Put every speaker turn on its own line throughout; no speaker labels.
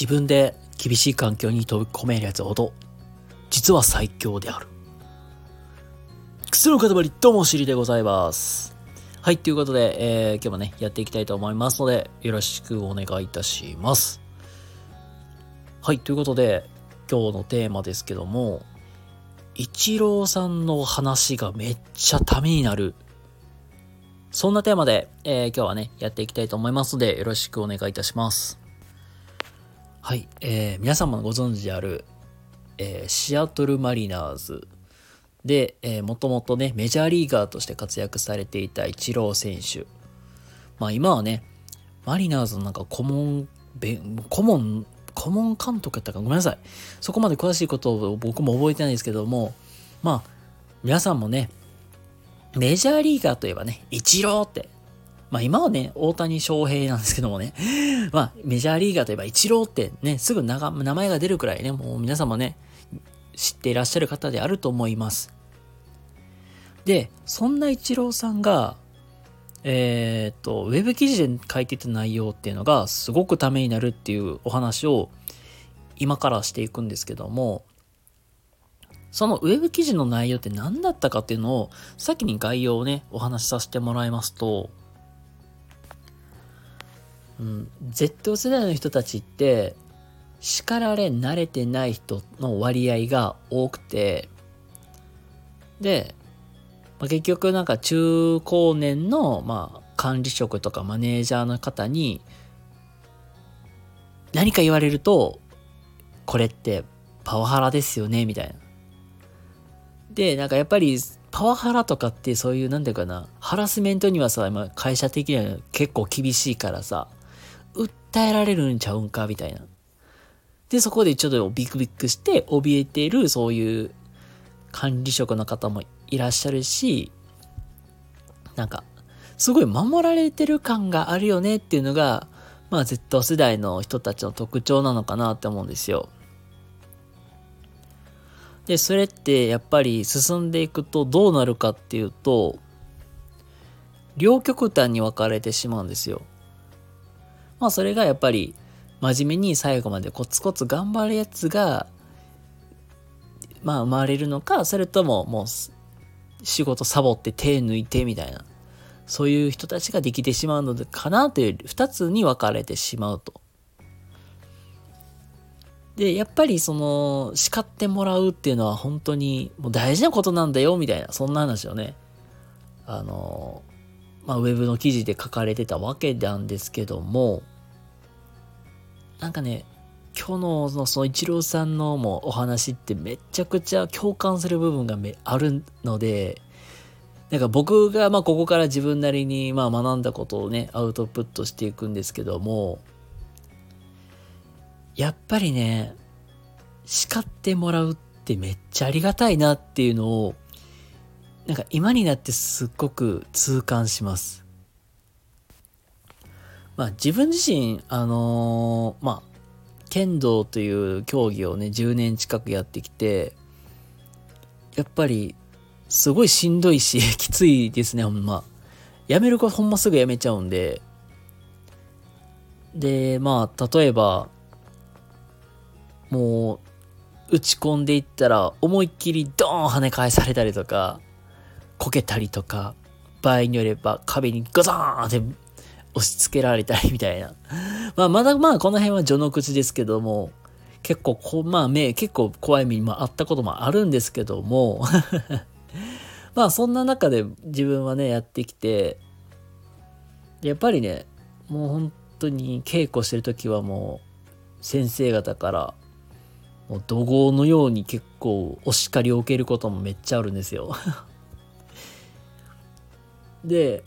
自分で厳しい環境に飛び込めるやつほど、実は最強である。靴の塊、どうもしりでございます。はい、ということで、えー、今日もね、やっていきたいと思いますので、よろしくお願いいたします。はい、ということで、今日のテーマですけども、イチローさんの話がめっちゃためになる。そんなテーマで、えー、今日はね、やっていきたいと思いますので、よろしくお願いいたします。はい、えー、皆様ご存知である、えー、シアトルマリナーズで、えー、もともとね、メジャーリーガーとして活躍されていたイチロー選手。まあ今はね、マリナーズのなんか顧問、顧問、顧問監督やったかごめんなさい。そこまで詳しいことを僕も覚えてないですけども、まあ、皆さんもね、メジャーリーガーといえばね、イチローってまあ今はね、大谷翔平なんですけどもね、まあメジャーリーガーといえばイチローってね、すぐ名前が出るくらいね、もう皆様ね、知っていらっしゃる方であると思います。で、そんなイチローさんが、えー、っと、ウェブ記事で書いてた内容っていうのがすごくためになるっていうお話を今からしていくんですけども、そのウェブ記事の内容って何だったかっていうのを先に概要をね、お話しさせてもらいますと、うん、Z 世代の人たちって叱られ慣れてない人の割合が多くてで、まあ、結局なんか中高年の、まあ、管理職とかマネージャーの方に何か言われるとこれってパワハラですよねみたいな。でなんかやっぱりパワハラとかってそういうなんていうかなハラスメントにはさ今会社的には結構厳しいからさ訴えられるんちゃうんかみたいな。で、そこでちょっとビクビクして怯えているそういう管理職の方もいらっしゃるし、なんか、すごい守られてる感があるよねっていうのが、まあ Z 世代の人たちの特徴なのかなって思うんですよ。で、それってやっぱり進んでいくとどうなるかっていうと、両極端に分かれてしまうんですよ。まあそれがやっぱり真面目に最後までコツコツ頑張るやつが、まあ生まれるのか、それとももう仕事サボって手抜いてみたいな、そういう人たちができてしまうのかなという二つに分かれてしまうと。で、やっぱりその叱ってもらうっていうのは本当にもう大事なことなんだよみたいな、そんな話をね、あの、まあ、ウェブの記事で書かれてたわけなんですけども、なんかね、今日のそのイチローさんのもお話ってめちゃくちゃ共感する部分があるので、なんか僕がまあここから自分なりにまあ学んだことをね、アウトプットしていくんですけども、やっぱりね、叱ってもらうってめっちゃありがたいなっていうのをなんか今になってすっごく痛感します。まあ自分自身、あのー、まあ、剣道という競技をね、10年近くやってきて、やっぱり、すごいしんどいし、きついですね、ほんま。やめる子ほんますぐやめちゃうんで。で、まあ、例えば、もう、打ち込んでいったら、思いっきりドーン跳ね返されたりとか、こけたりとか、場合によれば壁にガザーンって押し付けられたりみたいな。まあ、まだまあこの辺は序の口ですけども、結構こ、まあ目、結構怖い目にもあったこともあるんですけども まあそんな中で自分はね、やってきて、やっぱりね、もう本当に稽古してる時はもう、先生方から、もう怒号のように結構お叱りを受けることもめっちゃあるんですよ で、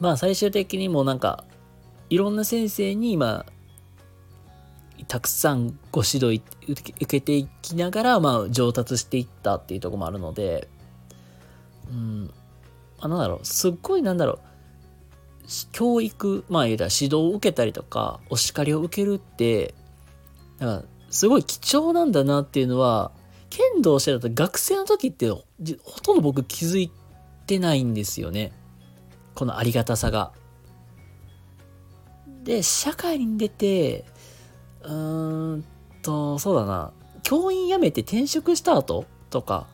まあ最終的にもなんか、いろんな先生に今、たくさんご指導受けていきながら、まあ上達していったっていうとこもあるので、うん、あ、なんだろう、すっごいなんだろう、教育、まあ言うたら指導を受けたりとか、お叱りを受けるって、なんかすごい貴重なんだなっていうのは、剣道してたと学生の時ってほとんど僕気づいてないんですよね。このありがたさが。で、社会に出て、うーんと、そうだな。教員辞めて転職した後とか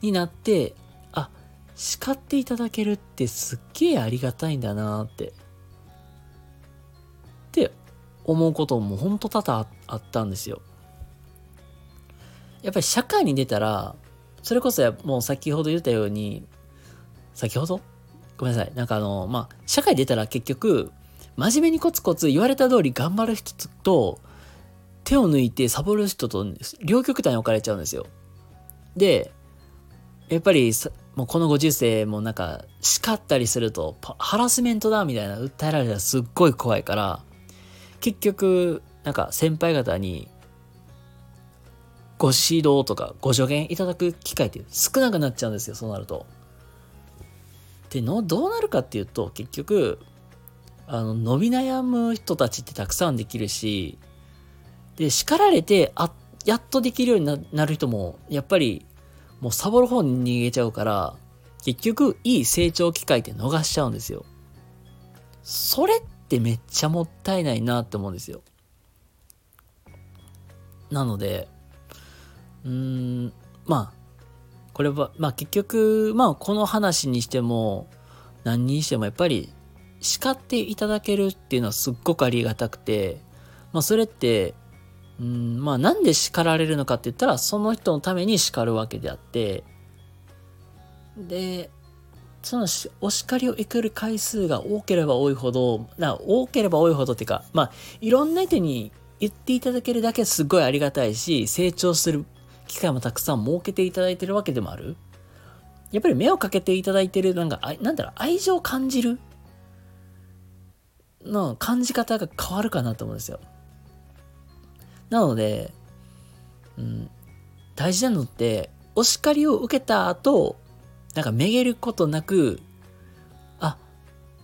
になって、あ、叱っていただけるってすっげえありがたいんだなって。って思うこともほんと多々あったんですよ。やっぱり社会に出たら、それこそもう先ほど言ったように、先ほどごめんなさい。なんかあの、まあ、社会出たら結局、真面目にコツコツ言われた通り頑張る人と、手を抜いてサボる人と両極端に置かれちゃうんですよ。で、やっぱりもうこのご時世もなんか叱ったりするとハラスメントだみたいな訴えられたらすっごい怖いから結局なんか先輩方にご指導とかご助言いただく機会って少なくなっちゃうんですよそうなると。でのどうなるかっていうと結局あの伸び悩む人たちってたくさんできるしで叱られてあやっとできるようになる人もやっぱりもうサボる方に逃げちゃうから結局いい成長機会って逃しちゃうんですよ。それってめっちゃもったいないなって思うんですよ。なのでうーんまあこれはまあ結局まあこの話にしても何にしてもやっぱり叱っていただけるっていうのはすっごくありがたくて、まあそれって、うん、まあなんで叱られるのかって言ったら、その人のために叱るわけであって、で、そのお叱りを受ける回数が多ければ多いほど、な多ければ多いほどっていうか、まあいろんな人に言っていただけるだけすごいありがたいし、成長する機会もたくさん設けていただいてるわけでもある。やっぱり目をかけていただいてる、なんか、なんだろう、愛情を感じるの感じ方が変わるかなと思うんですよ。なので、うん、大事なのって、お叱りを受けた後、なんかめげることなく、あ、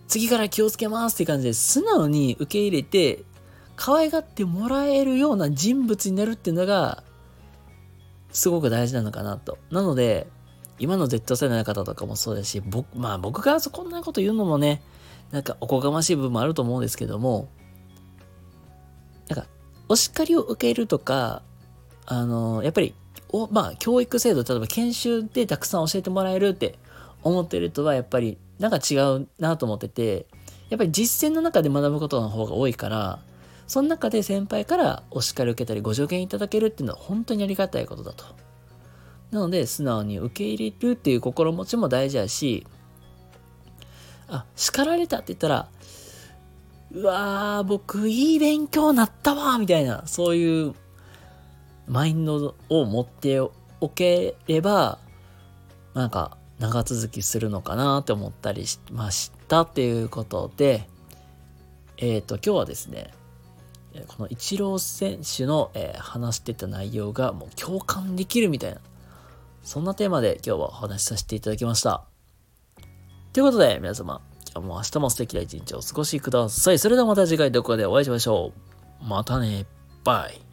次から気をつけますって感じで素直に受け入れて、可愛がってもらえるような人物になるっていうのが、すごく大事なのかなと。なので、今の Z 世代の方とかもそうですし、僕、まあ僕がこんなこと言うのもね、なんかおこがましい部分もあると思うんですけども、なんか、お叱りを受けるとか、あの、やっぱり、おまあ、教育制度、例えば研修でたくさん教えてもらえるって思ってる人は、やっぱり、なんか違うなと思ってて、やっぱり実践の中で学ぶことの方が多いから、その中で先輩からお叱り受けたりご助言いただけるっていうのは本当にありがたいことだと。なので、素直に受け入れるっていう心持ちも大事だし、あ、叱られたって言ったら、うわー、僕いい勉強なったわみたいな、そういうマインドを持っておければ、なんか長続きするのかなって思ったりしましたっていうことで、えっ、ー、と、今日はですね、このイチロー選手の、えー、話してた内容がもう共感できるみたいな、そんなテーマで今日はお話しさせていただきました。ということで、皆様、今日も明日も素敵な一日をお過ごしください。それではまた次回どこかでお会いしましょう。またね。バイ。